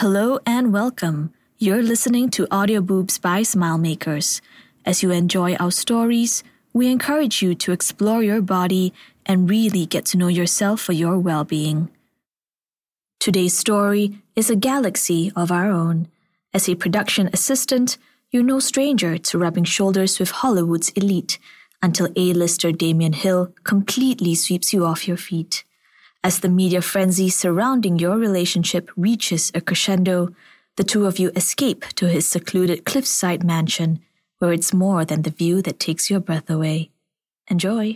Hello and welcome. You're listening to Audio Boobs by Smile Makers. As you enjoy our stories, we encourage you to explore your body and really get to know yourself for your well being. Today's story is a galaxy of our own. As a production assistant, you're no stranger to rubbing shoulders with Hollywood's elite until A-lister Damien Hill completely sweeps you off your feet. As the media frenzy surrounding your relationship reaches a crescendo, the two of you escape to his secluded cliffside mansion, where it's more than the view that takes your breath away. Enjoy!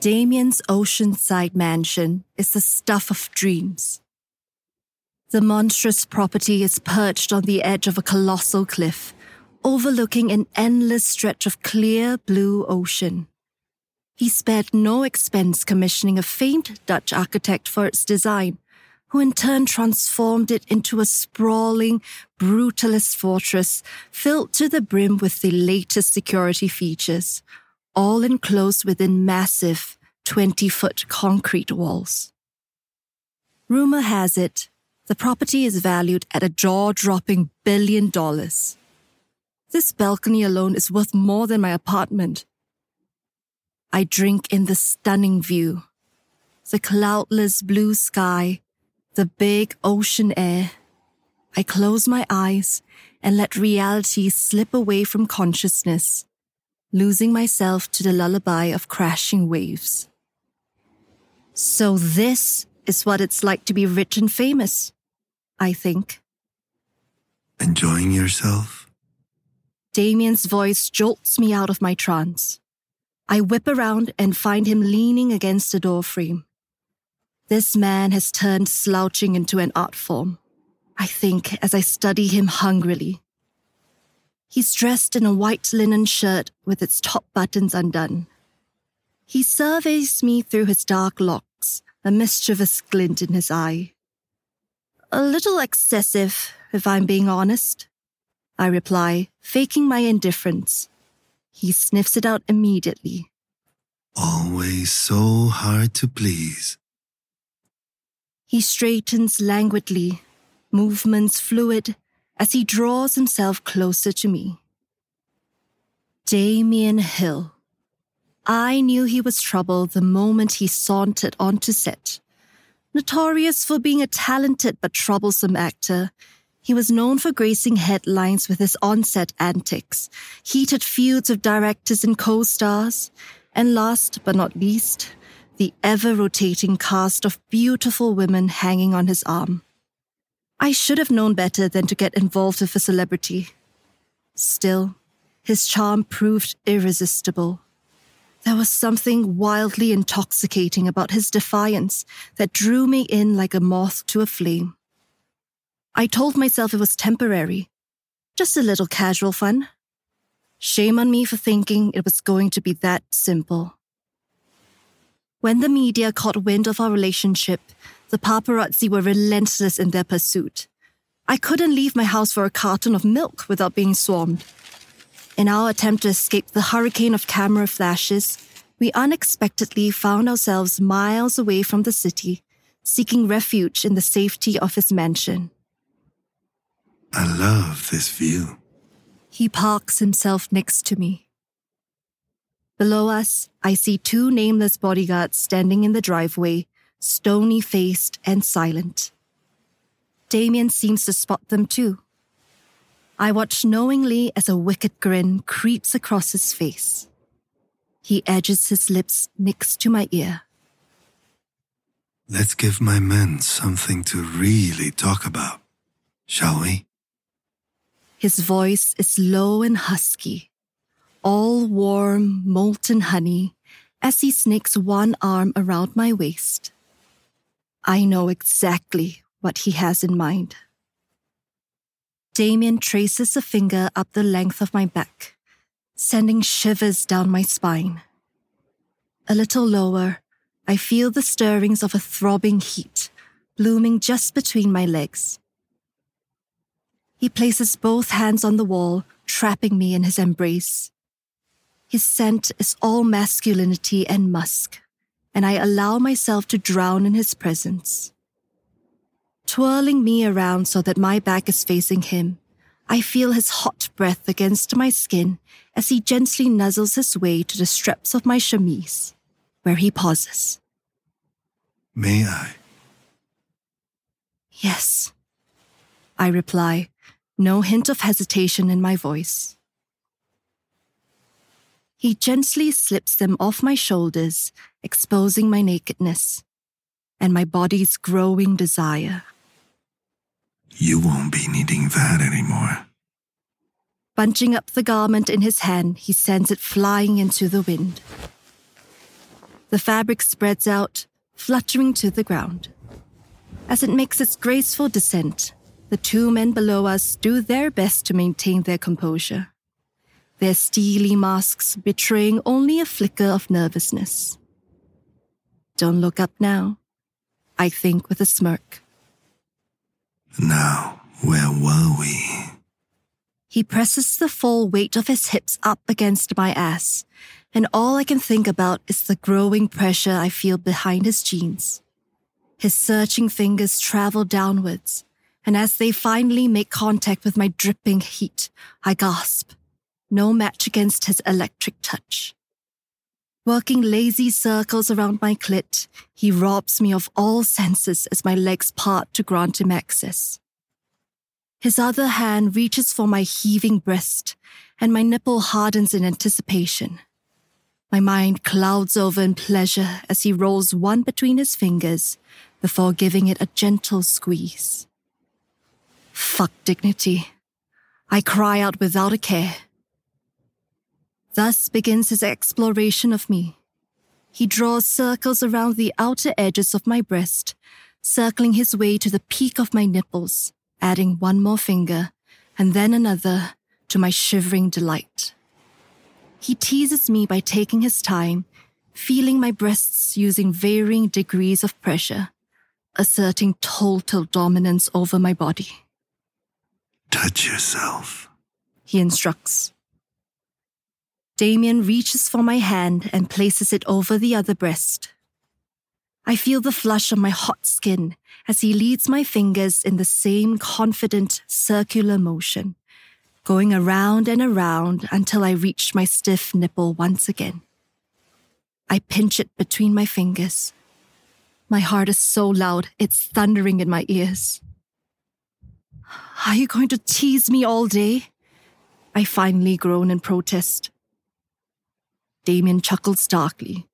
Damien's oceanside mansion is the stuff of dreams. The monstrous property is perched on the edge of a colossal cliff, overlooking an endless stretch of clear blue ocean. He spared no expense commissioning a famed Dutch architect for its design, who in turn transformed it into a sprawling, brutalist fortress filled to the brim with the latest security features, all enclosed within massive 20 foot concrete walls. Rumor has it the property is valued at a jaw dropping billion dollars. This balcony alone is worth more than my apartment. I drink in the stunning view, the cloudless blue sky, the big ocean air. I close my eyes and let reality slip away from consciousness, losing myself to the lullaby of crashing waves. So this is what it's like to be rich and famous. I think. Enjoying yourself? Damien's voice jolts me out of my trance. I whip around and find him leaning against the doorframe. This man has turned slouching into an art form, I think, as I study him hungrily. He's dressed in a white linen shirt with its top buttons undone. He surveys me through his dark locks, a mischievous glint in his eye. A little excessive, if I'm being honest. I reply, faking my indifference. He sniffs it out immediately. Always so hard to please. He straightens languidly, movements fluid, as he draws himself closer to me. Damien Hill. I knew he was trouble the moment he sauntered onto set. Notorious for being a talented but troublesome actor, he was known for gracing headlines with his on-set antics, heated feuds with directors and co-stars, and last but not least, the ever-rotating cast of beautiful women hanging on his arm. I should have known better than to get involved with a celebrity. Still, his charm proved irresistible. There was something wildly intoxicating about his defiance that drew me in like a moth to a flame. I told myself it was temporary, just a little casual fun. Shame on me for thinking it was going to be that simple. When the media caught wind of our relationship, the paparazzi were relentless in their pursuit. I couldn't leave my house for a carton of milk without being swarmed. In our attempt to escape the hurricane of camera flashes, we unexpectedly found ourselves miles away from the city, seeking refuge in the safety of his mansion. I love this view. He parks himself next to me. Below us, I see two nameless bodyguards standing in the driveway, stony faced and silent. Damien seems to spot them too. I watch knowingly as a wicked grin creeps across his face. He edges his lips next to my ear. Let's give my men something to really talk about, shall we? His voice is low and husky, all warm, molten honey as he snakes one arm around my waist. I know exactly what he has in mind. Damien traces a finger up the length of my back, sending shivers down my spine. A little lower, I feel the stirrings of a throbbing heat blooming just between my legs. He places both hands on the wall, trapping me in his embrace. His scent is all masculinity and musk, and I allow myself to drown in his presence. Twirling me around so that my back is facing him, I feel his hot breath against my skin as he gently nuzzles his way to the straps of my chemise, where he pauses. May I? Yes. I reply, no hint of hesitation in my voice. He gently slips them off my shoulders, exposing my nakedness and my body's growing desire. You won't be needing that anymore. Bunching up the garment in his hand, he sends it flying into the wind. The fabric spreads out, fluttering to the ground. As it makes its graceful descent, the two men below us do their best to maintain their composure, their steely masks betraying only a flicker of nervousness. Don't look up now, I think with a smirk. Now, where were we? He presses the full weight of his hips up against my ass, and all I can think about is the growing pressure I feel behind his jeans. His searching fingers travel downwards, and as they finally make contact with my dripping heat, I gasp. No match against his electric touch. Working lazy circles around my clit, he robs me of all senses as my legs part to grant him access. His other hand reaches for my heaving breast, and my nipple hardens in anticipation. My mind clouds over in pleasure as he rolls one between his fingers before giving it a gentle squeeze. Fuck dignity. I cry out without a care. Thus begins his exploration of me. He draws circles around the outer edges of my breast, circling his way to the peak of my nipples, adding one more finger, and then another, to my shivering delight. He teases me by taking his time, feeling my breasts using varying degrees of pressure, asserting total dominance over my body. Touch yourself. He instructs. Damien reaches for my hand and places it over the other breast. I feel the flush on my hot skin as he leads my fingers in the same confident circular motion, going around and around until I reach my stiff nipple once again. I pinch it between my fingers. My heart is so loud, it's thundering in my ears. Are you going to tease me all day? I finally groan in protest. Damien chuckles darkly.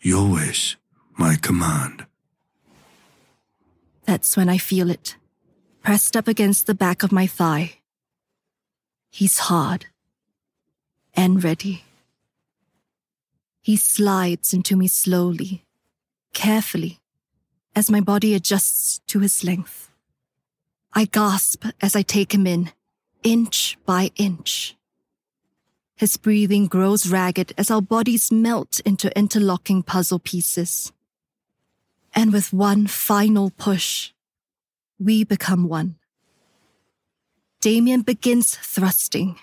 Your wish, my command. That's when I feel it, pressed up against the back of my thigh. He's hard and ready. He slides into me slowly, carefully, as my body adjusts to his length. I gasp as I take him in, inch by inch. His breathing grows ragged as our bodies melt into interlocking puzzle pieces. And with one final push, we become one. Damien begins thrusting,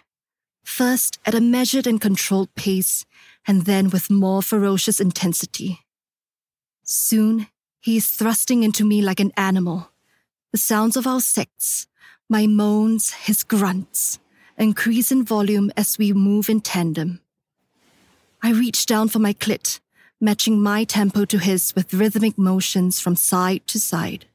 first at a measured and controlled pace, and then with more ferocious intensity. Soon, he is thrusting into me like an animal, the sounds of our sex, my moans, his grunts, increase in volume as we move in tandem. I reach down for my clit, matching my tempo to his with rhythmic motions from side to side.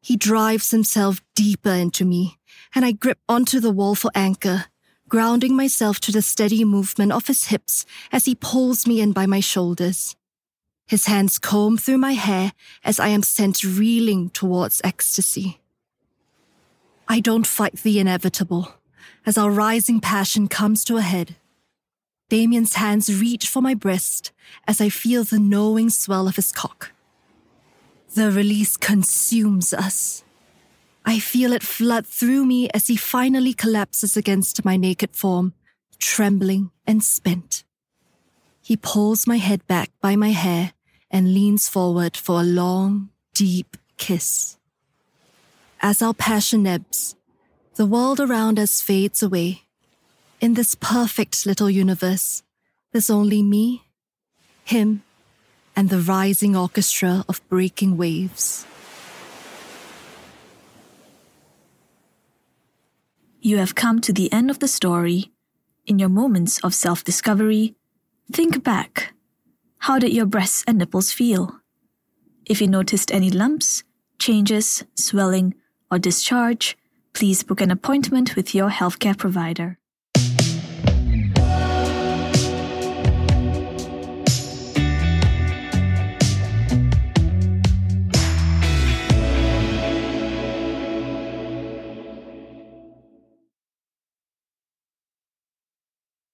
He drives himself deeper into me, and I grip onto the wall for anchor, grounding myself to the steady movement of his hips as he pulls me in by my shoulders. His hands comb through my hair as I am sent reeling towards ecstasy. I don't fight the inevitable as our rising passion comes to a head. Damien's hands reach for my breast as I feel the knowing swell of his cock. The release consumes us. I feel it flood through me as he finally collapses against my naked form, trembling and spent. He pulls my head back by my hair and leans forward for a long, deep kiss. As our passion ebbs, the world around us fades away. In this perfect little universe, there's only me, him, and the rising orchestra of breaking waves. You have come to the end of the story. In your moments of self discovery, think back. How did your breasts and nipples feel? If you noticed any lumps, changes, swelling, or discharge, please book an appointment with your healthcare provider.